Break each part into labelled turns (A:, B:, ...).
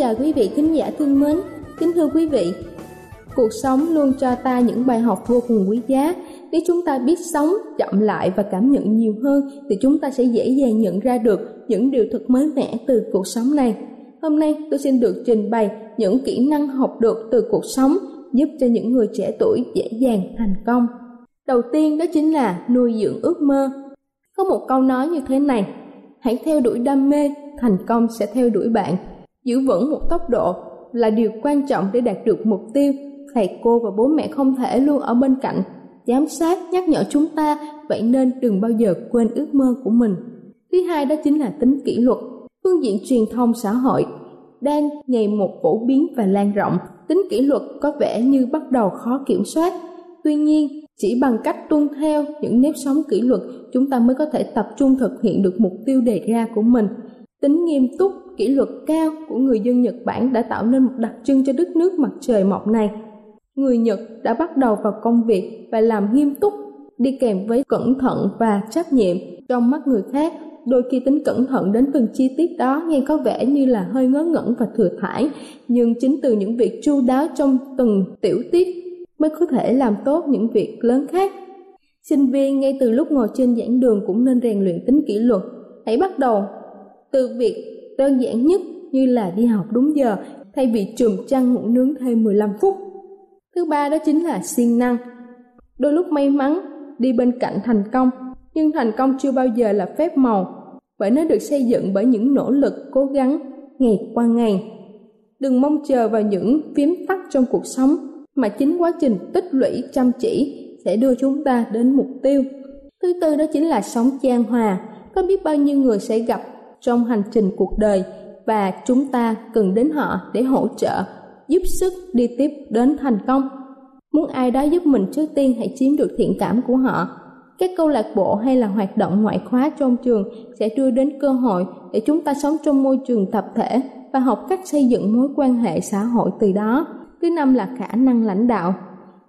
A: Chào quý vị khán giả thân mến, kính thưa quý vị. Cuộc sống luôn cho ta những bài học vô cùng quý giá. Nếu chúng ta biết sống chậm lại và cảm nhận nhiều hơn thì chúng ta sẽ dễ dàng nhận ra được những điều thật mới mẻ từ cuộc sống này. Hôm nay tôi xin được trình bày những kỹ năng học được từ cuộc sống giúp cho những người trẻ tuổi dễ dàng thành công. Đầu tiên đó chính là nuôi dưỡng ước mơ. Có một câu nói như thế này, hãy theo đuổi đam mê, thành công sẽ theo đuổi bạn giữ vững một tốc độ là điều quan trọng để đạt được mục tiêu. Thầy, cô và bố mẹ không thể luôn ở bên cạnh. Giám sát, nhắc nhở chúng ta, vậy nên đừng bao giờ quên ước mơ của mình. Thứ hai đó chính là tính kỷ luật, phương diện truyền thông xã hội đang ngày một phổ biến và lan rộng. Tính kỷ luật có vẻ như bắt đầu khó kiểm soát. Tuy nhiên, chỉ bằng cách tuân theo những nếp sống kỷ luật, chúng ta mới có thể tập trung thực hiện được mục tiêu đề ra của mình. Tính nghiêm túc kỷ luật cao của người dân Nhật Bản đã tạo nên một đặc trưng cho đất nước mặt trời mọc này. Người Nhật đã bắt đầu vào công việc và làm nghiêm túc, đi kèm với cẩn thận và trách nhiệm trong mắt người khác. Đôi khi tính cẩn thận đến từng chi tiết đó nghe có vẻ như là hơi ngớ ngẩn và thừa thải, nhưng chính từ những việc chu đáo trong từng tiểu tiết mới có thể làm tốt những việc lớn khác. Sinh viên ngay từ lúc ngồi trên giảng đường cũng nên rèn luyện tính kỷ luật. Hãy bắt đầu từ việc đơn giản nhất như là đi học đúng giờ thay vì chùm chăn ngủ nướng thêm 15 phút. Thứ ba đó chính là siêng năng. Đôi lúc may mắn đi bên cạnh thành công, nhưng thành công chưa bao giờ là phép màu, bởi nó được xây dựng bởi những nỗ lực cố gắng ngày qua ngày. Đừng mong chờ vào những phím tắt trong cuộc sống, mà chính quá trình tích lũy chăm chỉ sẽ đưa chúng ta đến mục tiêu. Thứ tư đó chính là sống chan hòa. Có biết bao nhiêu người sẽ gặp trong hành trình cuộc đời và chúng ta cần đến họ để hỗ trợ, giúp sức đi tiếp đến thành công. Muốn ai đó giúp mình trước tiên hãy chiếm được thiện cảm của họ. Các câu lạc bộ hay là hoạt động ngoại khóa trong trường sẽ đưa đến cơ hội để chúng ta sống trong môi trường tập thể và học cách xây dựng mối quan hệ xã hội từ đó. Thứ năm là khả năng lãnh đạo.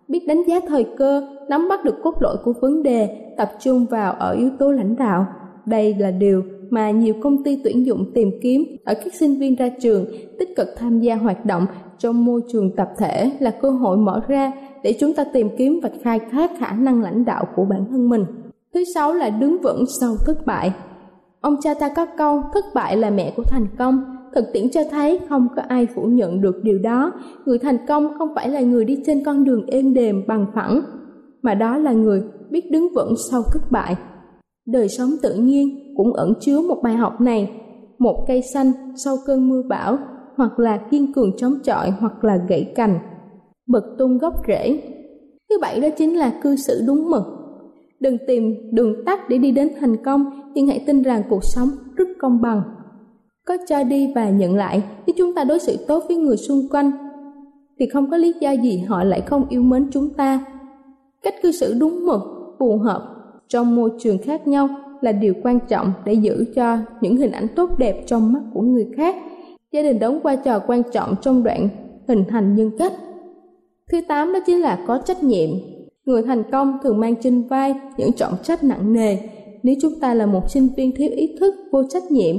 A: Biết đánh giá thời cơ, nắm bắt được cốt lõi của vấn đề, tập trung vào ở yếu tố lãnh đạo. Đây là điều mà nhiều công ty tuyển dụng tìm kiếm ở các sinh viên ra trường tích cực tham gia hoạt động trong môi trường tập thể là cơ hội mở ra để chúng ta tìm kiếm và khai thác khả năng lãnh đạo của bản thân mình. Thứ sáu là đứng vững sau thất bại. Ông cha ta có câu thất bại là mẹ của thành công. Thực tiễn cho thấy không có ai phủ nhận được điều đó. Người thành công không phải là người đi trên con đường êm đềm bằng phẳng, mà đó là người biết đứng vững sau thất bại. Đời sống tự nhiên cũng ẩn chứa một bài học này. Một cây xanh sau cơn mưa bão, hoặc là kiên cường chống chọi hoặc là gãy cành, bật tung gốc rễ. Thứ bảy đó chính là cư xử đúng mực. Đừng tìm đường tắt để đi đến thành công, nhưng hãy tin rằng cuộc sống rất công bằng. có cho đi và nhận lại nếu chúng ta đối xử tốt với người xung quanh thì không có lý do gì họ lại không yêu mến chúng ta cách cư xử đúng mực phù hợp trong môi trường khác nhau là điều quan trọng để giữ cho những hình ảnh tốt đẹp trong mắt của người khác. Gia đình đóng vai trò quan trọng trong đoạn hình thành nhân cách. Thứ tám đó chính là có trách nhiệm. Người thành công thường mang trên vai những trọng trách nặng nề. Nếu chúng ta là một sinh viên thiếu ý thức, vô trách nhiệm,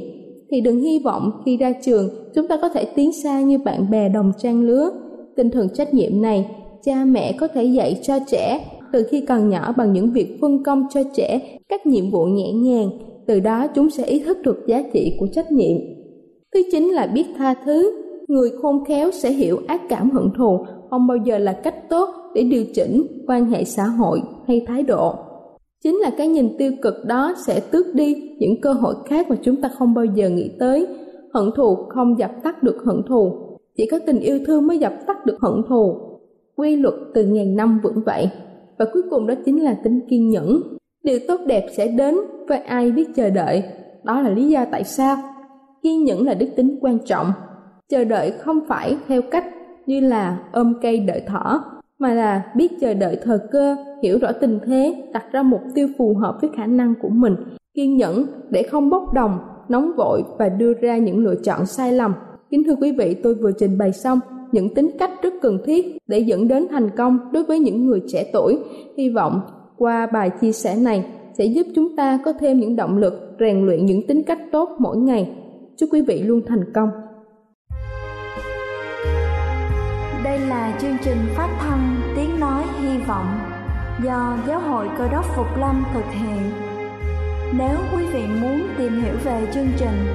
A: thì đừng hy vọng khi ra trường chúng ta có thể tiến xa như bạn bè đồng trang lứa. Tinh thần trách nhiệm này, cha mẹ có thể dạy cho trẻ từ khi còn nhỏ bằng những việc phân công cho trẻ, các nhiệm vụ nhẹ nhàng. Từ đó, chúng sẽ ý thức được giá trị của trách nhiệm. Thứ chính là biết tha thứ. Người khôn khéo sẽ hiểu ác cảm hận thù. Không bao giờ là cách tốt để điều chỉnh quan hệ xã hội hay thái độ. Chính là cái nhìn tiêu cực đó sẽ tước đi những cơ hội khác mà chúng ta không bao giờ nghĩ tới. Hận thù không dập tắt được hận thù. Chỉ có tình yêu thương mới dập tắt được hận thù. Quy luật từ ngàn năm vững vậy và cuối cùng đó chính là tính kiên nhẫn. Điều tốt đẹp sẽ đến với ai biết chờ đợi. Đó là lý do tại sao kiên nhẫn là đức tính quan trọng. Chờ đợi không phải theo cách như là ôm cây đợi thỏ, mà là biết chờ đợi thời cơ, hiểu rõ tình thế, đặt ra mục tiêu phù hợp với khả năng của mình. Kiên nhẫn để không bốc đồng, nóng vội và đưa ra những lựa chọn sai lầm. Kính thưa quý vị, tôi vừa trình bày xong những tính cách rất cần thiết để dẫn đến thành công đối với những người trẻ tuổi. Hy vọng qua bài chia sẻ này sẽ giúp chúng ta có thêm những động lực rèn luyện những tính cách tốt mỗi ngày. Chúc quý vị luôn thành công.
B: Đây là chương trình phát thanh tiếng nói hy vọng do giáo hội cơ đốc phục lâm thực hiện. Nếu quý vị muốn tìm hiểu về chương trình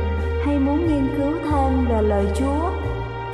B: hay muốn nghiên cứu thêm về lời chúa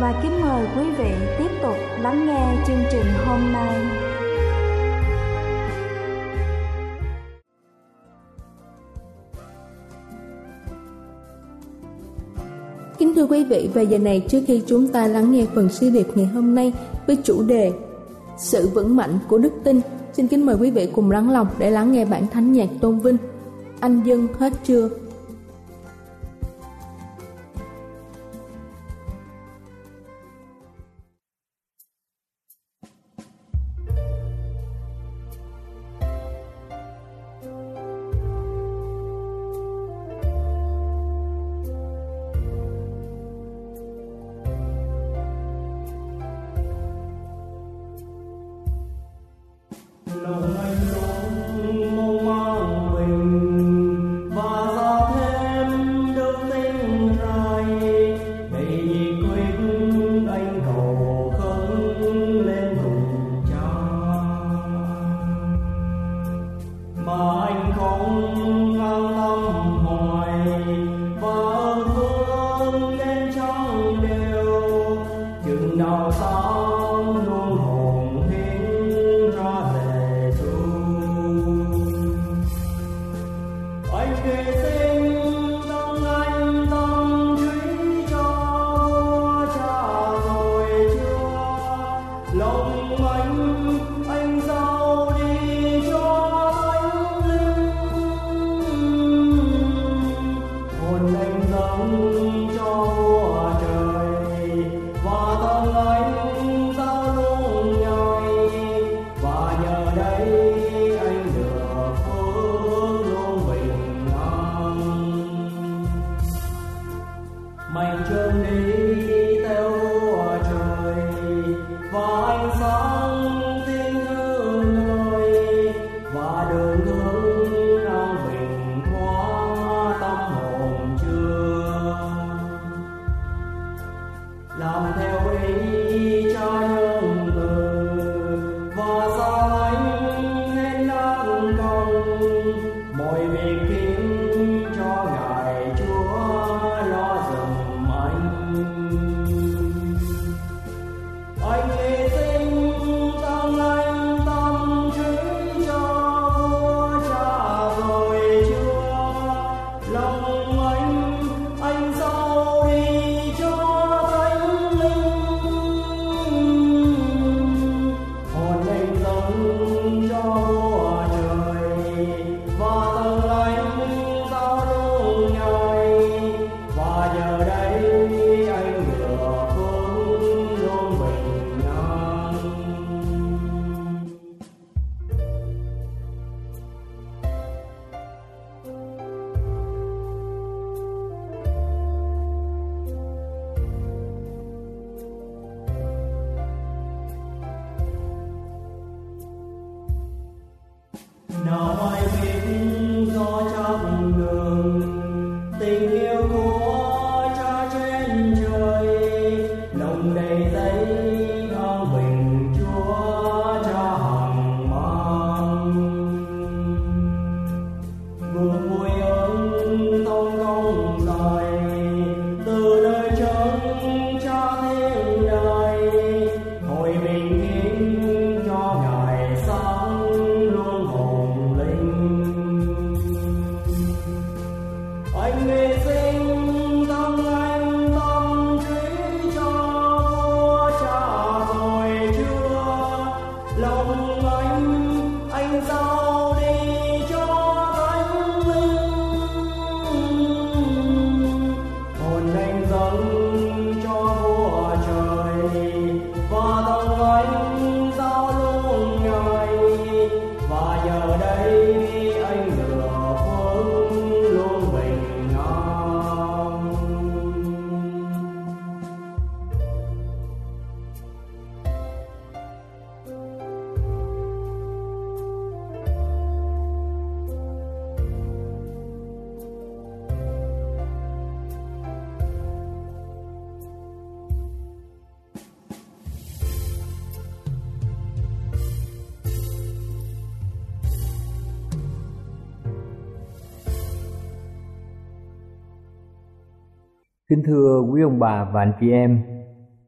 B: và kính mời quý vị tiếp tục lắng nghe chương trình hôm nay.
A: Kính thưa quý vị, và giờ này trước khi chúng ta lắng nghe phần sứ điệp ngày hôm nay với chủ đề Sự vững mạnh của đức tin, xin kính mời quý vị cùng lắng lòng để lắng nghe bản thánh nhạc tôn vinh. Anh dân hết chưa?
C: now I wait. Kính thưa quý ông bà và anh chị em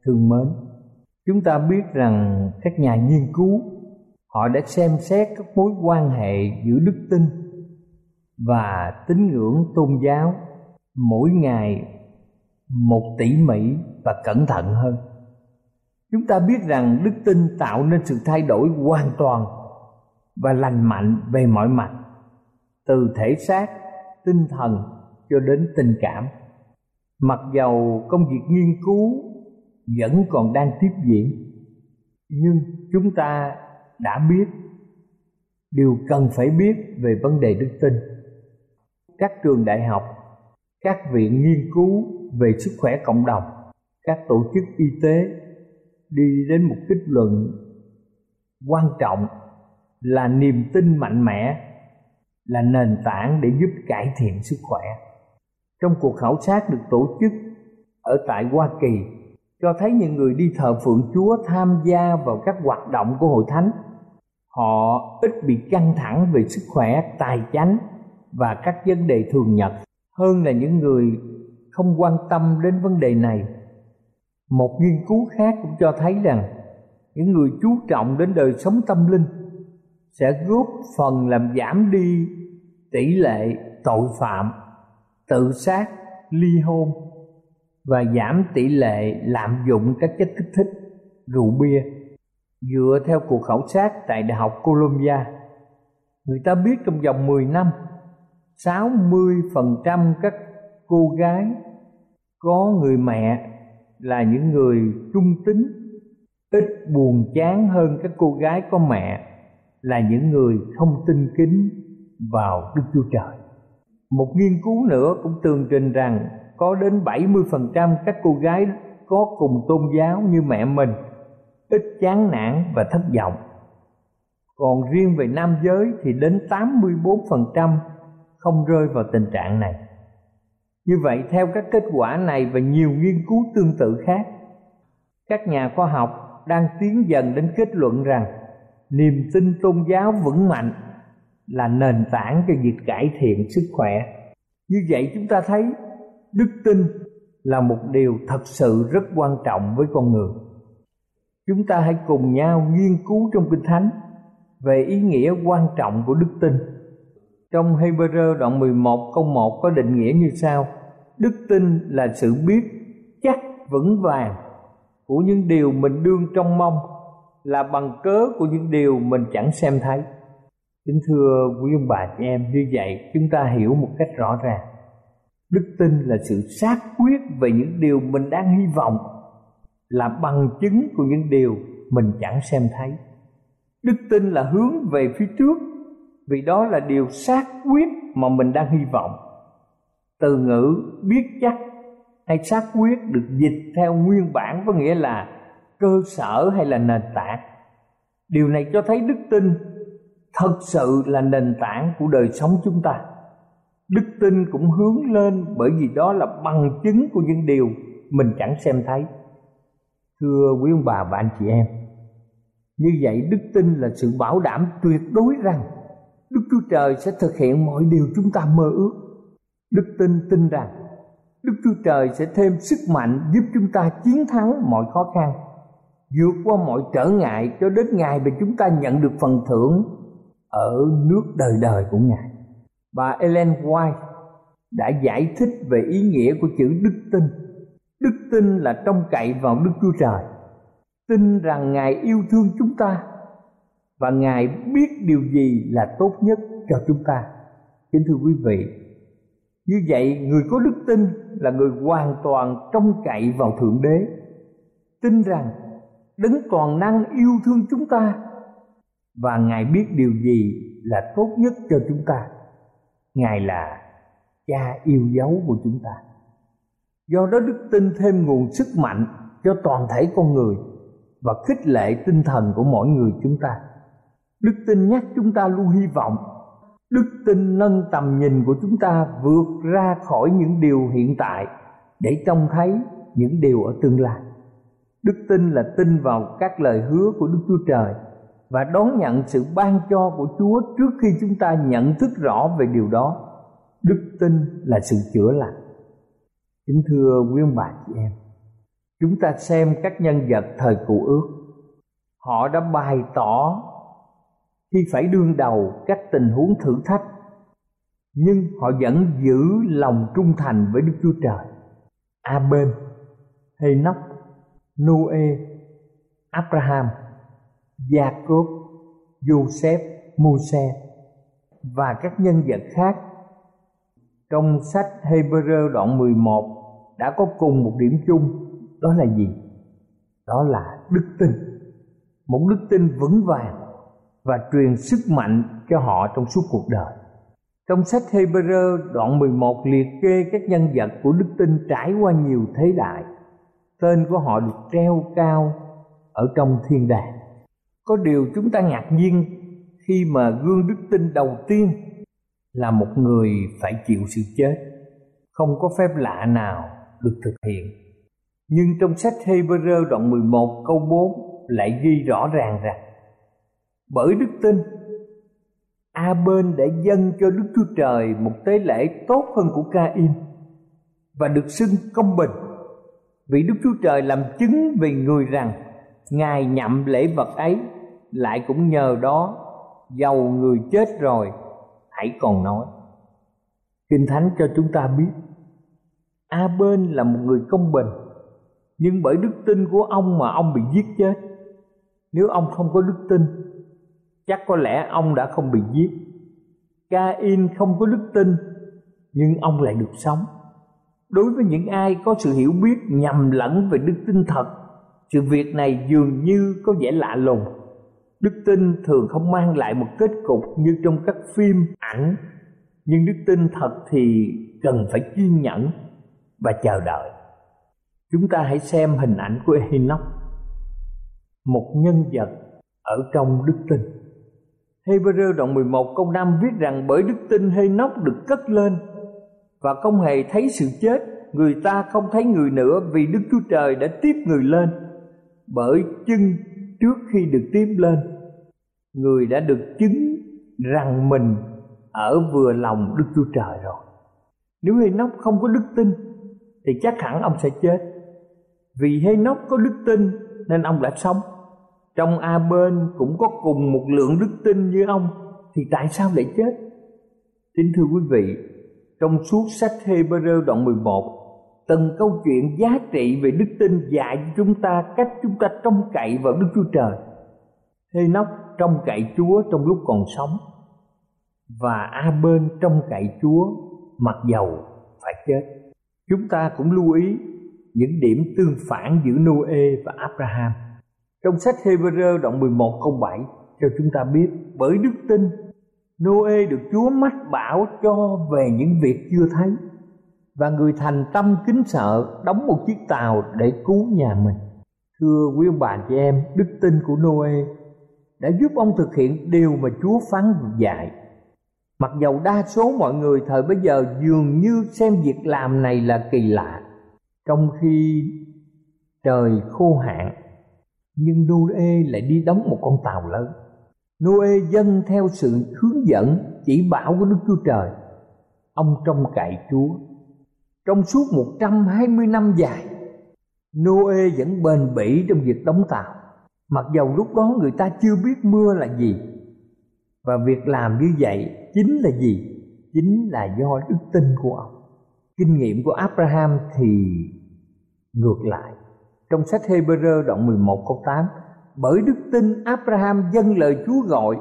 C: thương mến, chúng ta biết rằng các nhà nghiên cứu họ đã xem xét các mối quan hệ giữa đức tin và tín ngưỡng tôn giáo mỗi ngày một tỉ mỉ và cẩn thận hơn. Chúng ta biết rằng đức tin tạo nên sự thay đổi hoàn toàn và lành mạnh về mọi mặt, từ thể xác, tinh thần cho đến tình cảm mặc dầu công việc nghiên cứu vẫn còn đang tiếp diễn, nhưng chúng ta đã biết điều cần phải biết về vấn đề đức tin. Các trường đại học, các viện nghiên cứu về sức khỏe cộng đồng, các tổ chức y tế đi đến một kết luận quan trọng là niềm tin mạnh mẽ là nền tảng để giúp cải thiện sức khỏe trong cuộc khảo sát được tổ chức ở tại Hoa Kỳ cho thấy những người đi thờ phượng Chúa tham gia vào các hoạt động của hội thánh họ ít bị căng thẳng về sức khỏe, tài chánh và các vấn đề thường nhật hơn là những người không quan tâm đến vấn đề này. Một nghiên cứu khác cũng cho thấy rằng những người chú trọng đến đời sống tâm linh sẽ góp phần làm giảm đi tỷ lệ tội phạm tự sát, ly hôn và giảm tỷ lệ lạm dụng các chất kích thích, rượu bia dựa theo cuộc khảo sát tại Đại học Columbia, người ta biết trong vòng 10 năm 60% các cô gái có người mẹ là những người trung tính, ít buồn chán hơn các cô gái có mẹ là những người không tin kính vào Đức Chúa Trời. Một nghiên cứu nữa cũng tường trình rằng có đến 70% các cô gái có cùng tôn giáo như mẹ mình ít chán nản và thất vọng. Còn riêng về nam giới thì đến 84% không rơi vào tình trạng này. Như vậy theo các kết quả này và nhiều nghiên cứu tương tự khác, các nhà khoa học đang tiến dần đến kết luận rằng niềm tin tôn giáo vững mạnh là nền tảng cho việc cải thiện sức khỏe. Như vậy chúng ta thấy, đức tin là một điều thật sự rất quan trọng với con người. Chúng ta hãy cùng nhau nghiên cứu trong kinh thánh về ý nghĩa quan trọng của đức tin. Trong Hebrew đoạn 11 câu 1 có định nghĩa như sau, Đức tin là sự biết chắc vững vàng của những điều mình đương trong mong, là bằng cớ của những điều mình chẳng xem thấy. Kính thưa quý ông bà chị em, như vậy chúng ta hiểu một cách rõ ràng. Đức tin là sự xác quyết về những điều mình đang hy vọng, là bằng chứng của những điều mình chẳng xem thấy. Đức tin là hướng về phía trước, vì đó là điều xác quyết mà mình đang hy vọng. Từ ngữ biết chắc hay xác quyết được dịch theo nguyên bản có nghĩa là cơ sở hay là nền tảng. Điều này cho thấy đức tin thật sự là nền tảng của đời sống chúng ta. Đức tin cũng hướng lên bởi vì đó là bằng chứng của những điều mình chẳng xem thấy. Thưa quý ông bà và anh chị em, như vậy đức tin là sự bảo đảm tuyệt đối rằng đức chúa trời sẽ thực hiện mọi điều chúng ta mơ ước. Đức tin tin rằng đức chúa trời sẽ thêm sức mạnh giúp chúng ta chiến thắng mọi khó khăn, vượt qua mọi trở ngại cho đến ngày mà chúng ta nhận được phần thưởng ở nước đời đời của Ngài. Bà Ellen White đã giải thích về ý nghĩa của chữ đức tin đức tin là trông cậy vào đức chúa trời, tin rằng ngài yêu thương chúng ta và ngài biết điều gì là tốt nhất cho chúng ta kính thưa quý vị, như vậy người có đức tin là người hoàn toàn trông cậy vào thượng đế, tin rằng đấng toàn năng yêu thương chúng ta và ngài biết điều gì là tốt nhất cho chúng ta? Ngài là cha yêu dấu của chúng ta. Do đó đức tin thêm nguồn sức mạnh cho toàn thể con người và khích lệ tinh thần của mỗi người chúng ta. Đức tin nhắc chúng ta luôn hy vọng. Đức tin nâng tầm nhìn của chúng ta vượt ra khỏi những điều hiện tại để trông thấy những điều ở tương lai. Đức tin là tin vào các lời hứa của đức chúa trời và đón nhận sự ban cho của chúa trước khi chúng ta nhận thức rõ về điều đó. Đức tin là sự chữa lành. Kính thưa quý ông bà chị em, chúng ta xem các nhân vật thời cụ ước. Họ đã bày tỏ khi phải đương đầu các tình huống thử thách, nhưng họ vẫn giữ lòng trung thành với đức chúa trời. A-bên hay-nóc noe, abraham. Jacob, Joseph, Moses và các nhân vật khác trong sách Hebrew đoạn 11 đã có cùng một điểm chung đó là gì? Đó là đức tin. Một đức tin vững vàng và truyền sức mạnh cho họ trong suốt cuộc đời. Trong sách Hebrew đoạn 11 liệt kê các nhân vật của đức tin trải qua nhiều thế đại. Tên của họ được treo cao ở trong thiên đàng. Có điều chúng ta ngạc nhiên khi mà gương đức tin đầu tiên là một người phải chịu sự chết. Không có phép lạ nào được thực hiện. Nhưng trong sách Hebrew đoạn 11 câu 4 lại ghi rõ ràng rằng, bởi đức tin, a bên đã dâng cho đức chúa trời một tế lễ tốt hơn của ca-in và được xưng công bình vì đức chúa trời làm chứng về người rằng ngài nhậm lễ vật ấy lại cũng nhờ đó, giàu người chết rồi, hãy còn nói. Kinh thánh cho chúng ta biết, a bên là một người công bình, nhưng bởi đức tin của ông mà ông bị giết chết. Nếu ông không có đức tin, chắc có lẽ ông đã không bị giết. Cain không có đức tin, nhưng ông lại được sống. Đối với những ai có sự hiểu biết nhầm lẫn về đức tin thật, sự việc này dường như có vẻ lạ lùng đức tin thường không mang lại một kết cục như trong các phim ảnh, nhưng đức tin thật thì cần phải kiên nhẫn và chờ đợi. Chúng ta hãy xem hình ảnh của Enoch, một nhân vật ở trong đức tin. Hebrew đoạn 11 câu 5 viết rằng, bởi đức tin Enoch được cất lên và không hề thấy sự chết. Người ta không thấy người nữa vì Đức Chúa Trời đã tiếp người lên, bởi chân trước khi được tiếp lên người đã được chứng rằng mình ở vừa lòng Đức Chúa Trời rồi. Nếu Hê-nóc không có đức tin, thì chắc hẳn ông sẽ chết. Vì Hê-nóc có đức tin, nên ông đã sống. Trong A bên cũng có cùng một lượng đức tin như ông, thì tại sao lại chết? Kính thưa quý vị, trong suốt sách Hebrew đoạn 11 từng câu chuyện giá trị về đức tin dạy cho chúng ta cách chúng ta trông cậy vào Đức Chúa Trời. Hê-nóc trong cậy Chúa trong lúc còn sống và A bên trong cậy Chúa mặc dầu phải chết. Chúng ta cũng lưu ý những điểm tương phản giữa Noe và Abraham. Trong sách Hebrew đoạn 11 câu 7 cho chúng ta biết bởi đức tin Noe được Chúa mách bảo cho về những việc chưa thấy và người thành tâm kính sợ đóng một chiếc tàu để cứu nhà mình. Thưa quý ông bà chị em, đức tin của Noe đã giúp ông thực hiện điều mà Chúa phán dạy. Mặc dầu đa số mọi người thời bây giờ dường như xem việc làm này là kỳ lạ, trong khi trời khô hạn, nhưng Noe lại đi đóng một con tàu lớn. Noe dân theo sự hướng dẫn chỉ bảo của Đức Chúa Trời. Ông trông cậy Chúa. Trong suốt 120 năm dài, Noe vẫn bền bỉ trong việc đóng tàu mặc dầu lúc đó người ta chưa biết mưa là gì. Và việc làm như vậy chính là gì? Chính là do đức tin của ông. Kinh nghiệm của Abraham thì ngược lại. Trong sách Hebrew đoạn 11 câu 8 bởi đức tin Abraham dâng lời Chúa gọi,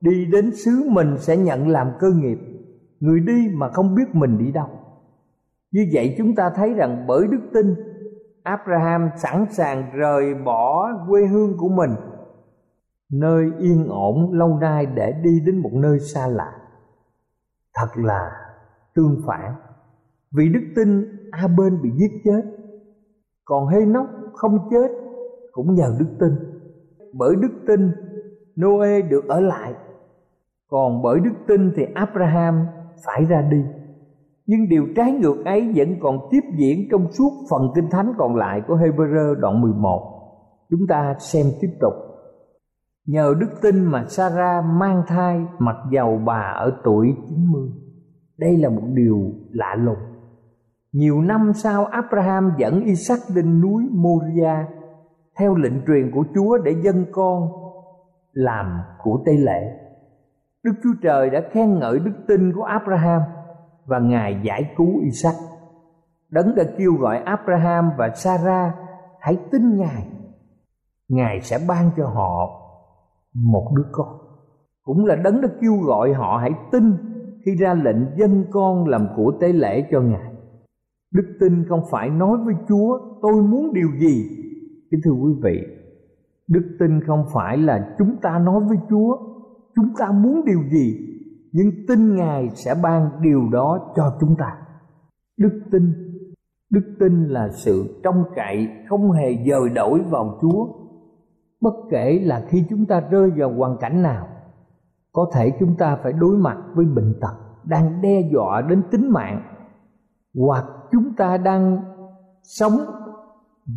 C: đi đến xứ mình sẽ nhận làm cơ nghiệp. Người đi mà không biết mình đi đâu. Như vậy chúng ta thấy rằng bởi đức tin Abraham sẵn sàng rời bỏ quê hương của mình, nơi yên ổn lâu nay để đi đến một nơi xa lạ. Thật là tương phản, vì đức tin a bên bị giết chết, còn hê nóc không chết cũng nhờ đức tin. Bởi đức tin, noe được ở lại, còn bởi đức tin thì abraham phải ra đi nhưng điều trái ngược ấy vẫn còn tiếp diễn trong suốt phần kinh thánh còn lại của Hebrew đoạn 11. Chúng ta xem tiếp tục. Nhờ đức tin mà Sarah mang thai mặc dầu bà ở tuổi 90. Đây là một điều lạ lùng. Nhiều năm sau, Abraham dẫn Isaac lên núi Moria theo lệnh truyền của Chúa để dân con làm của Tây Lệ. Đức Chúa Trời đã khen ngợi đức tin của Abraham và Ngài giải cứu Isaac. Đấng đã kêu gọi Abraham và Sarah hãy tin Ngài. Ngài sẽ ban cho họ một đứa con. Cũng là đấng đã kêu gọi họ hãy tin khi ra lệnh dân con làm của tế lễ cho Ngài. Đức tin không phải nói với Chúa tôi muốn điều gì. Kính thưa quý vị, đức tin không phải là chúng ta nói với Chúa chúng ta muốn điều gì nhưng tin ngài sẽ ban điều đó cho chúng ta. Đức tin đức tin là sự trông cậy không hề dời đổi vào chúa. Bất kể là khi chúng ta rơi vào hoàn cảnh nào, có thể chúng ta phải đối mặt với bệnh tật đang đe dọa đến tính mạng, hoặc chúng ta đang sống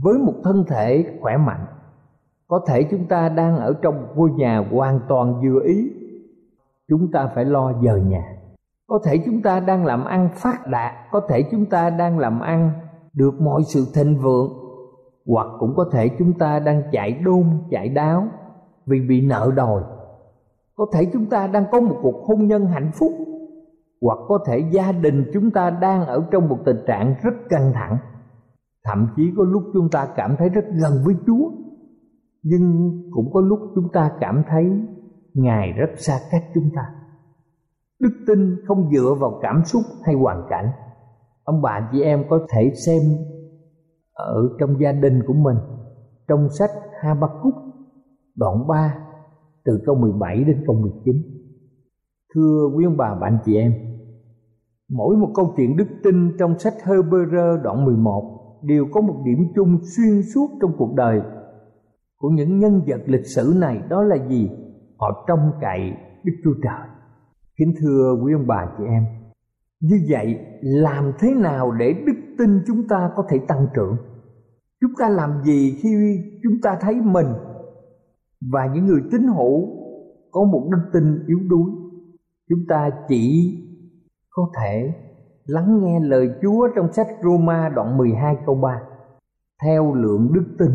C: với một thân thể khỏe mạnh. Có thể chúng ta đang ở trong ngôi nhà hoàn toàn vừa ý chúng ta phải lo giờ nhà. Có thể chúng ta đang làm ăn phát đạt, có thể chúng ta đang làm ăn được mọi sự thịnh vượng, hoặc cũng có thể chúng ta đang chạy đôn, chạy đáo vì bị nợ đòi. Có thể chúng ta đang có một cuộc hôn nhân hạnh phúc, hoặc có thể gia đình chúng ta đang ở trong một tình trạng rất căng thẳng. Thậm chí có lúc chúng ta cảm thấy rất gần với chúa, nhưng cũng có lúc chúng ta cảm thấy ngài rất xa cách chúng ta. Đức tin không dựa vào cảm xúc hay hoàn cảnh. Ông bà chị em có thể xem ở trong gia đình của mình, trong sách Habakkuk, đoạn 3 từ câu 17 đến câu 19 thưa quý ông bà bạn chị em, mỗi một câu chuyện đức tin trong sách Hebrew đoạn 11 đều có một điểm chung xuyên suốt trong cuộc đời của những nhân vật lịch sử này. Đó là gì? Họ trông cậy Đức Chúa Trời. Kính thưa quý ông bà chị em, như vậy làm thế nào để đức tin chúng ta có thể tăng trưởng? Chúng ta làm gì khi chúng ta thấy mình và những người tín hữu có một đức tin yếu đuối? Chúng ta chỉ có thể lắng nghe lời Chúa trong sách Roma đoạn 12 câu 3 theo lượng đức tin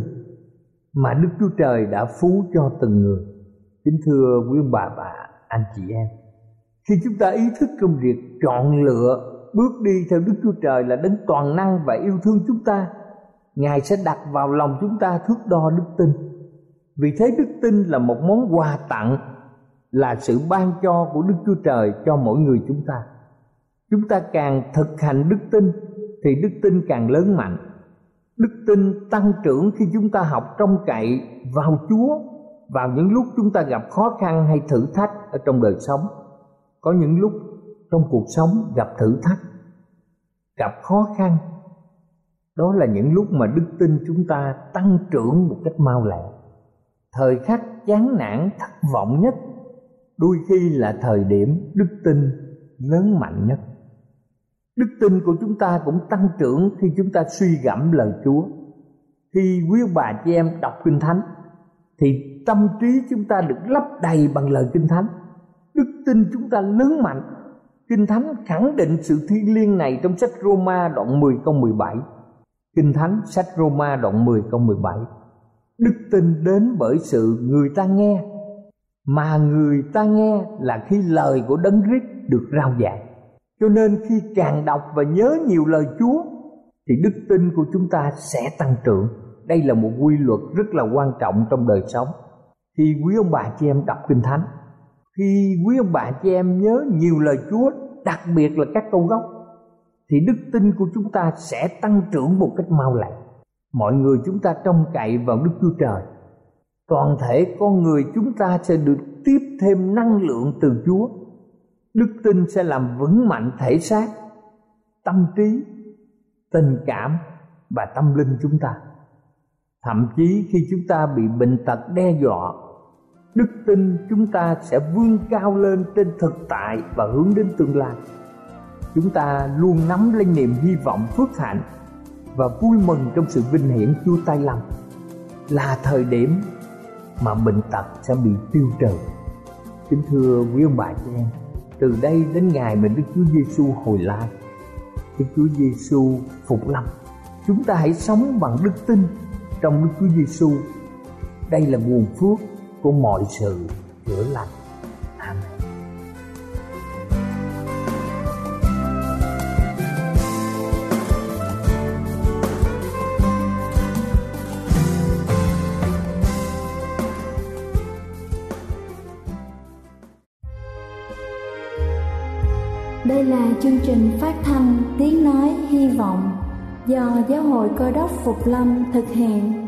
C: mà Đức Chúa Trời đã phú cho từng người kính thưa quý bà bà anh chị em, khi chúng ta ý thức trong việc chọn lựa bước đi theo đức chúa trời là đấng toàn năng và yêu thương chúng ta, ngài sẽ đặt vào lòng chúng ta thước đo đức tin. Vì thế đức tin là một món quà tặng, là sự ban cho của đức chúa trời cho mỗi người chúng ta. Chúng ta càng thực hành đức tin thì đức tin càng lớn mạnh. Đức tin tăng trưởng khi chúng ta học trông cậy vào chúa vào những lúc chúng ta gặp khó khăn hay thử thách ở trong đời sống. Có những lúc trong cuộc sống gặp thử thách, gặp khó khăn. Đó là những lúc mà đức tin chúng ta tăng trưởng một cách mau lẹ. Thời khắc chán nản, thất vọng nhất, đôi khi là thời điểm đức tin lớn mạnh nhất. Đức tin của chúng ta cũng tăng trưởng khi chúng ta suy gẫm lời chúa. Khi quý bà chị em đọc kinh thánh, thì tâm trí chúng ta được lấp đầy bằng lời kinh thánh. Đức tin chúng ta lớn mạnh. Kinh thánh khẳng định sự thiêng liêng này trong sách Roma đoạn 10 câu 17 kinh thánh, sách Roma đoạn 10 câu 17 đức tin đến bởi sự người ta nghe. Mà người ta nghe là khi lời của đấng Christ được rao giảng. Cho nên khi càng đọc và nhớ nhiều lời chúa, thì đức tin của chúng ta sẽ tăng trưởng. Đây là một quy luật rất là quan trọng trong đời sống khi quý ông bà chị em đọc kinh thánh, khi quý ông bà chị em nhớ nhiều lời chúa, đặc biệt là các câu gốc, thì đức tin của chúng ta sẽ tăng trưởng một cách mau lẹ. Mọi người chúng ta trông cậy vào đức chúa trời. Toàn thể con người chúng ta sẽ được tiếp thêm năng lượng từ chúa. Đức tin sẽ làm vững mạnh thể xác, tâm trí, tình cảm và tâm linh chúng ta. Thậm chí khi chúng ta bị bệnh tật đe dọa đức tin chúng ta sẽ vươn cao lên trên thực tại và hướng đến tương lai chúng ta luôn nắm lấy niềm hy vọng phước hạnh và vui mừng trong sự vinh hiển Chúa tay lòng là thời điểm mà bệnh tật sẽ bị tiêu trừ. Kính thưa quý ông bà chị em, từ đây đến ngày mà Đức Chúa Giêsu hồi lai, Đức Chúa Giêsu phục lâm, chúng ta hãy sống bằng đức tin trong Đức Chúa Giêsu. Đây là nguồn phước của mọi sự chữa lành.
B: Đây là chương trình phát thanh Tiếng Nói Hy Vọng do Giáo hội Cơ đốc Phục Lâm thực hiện.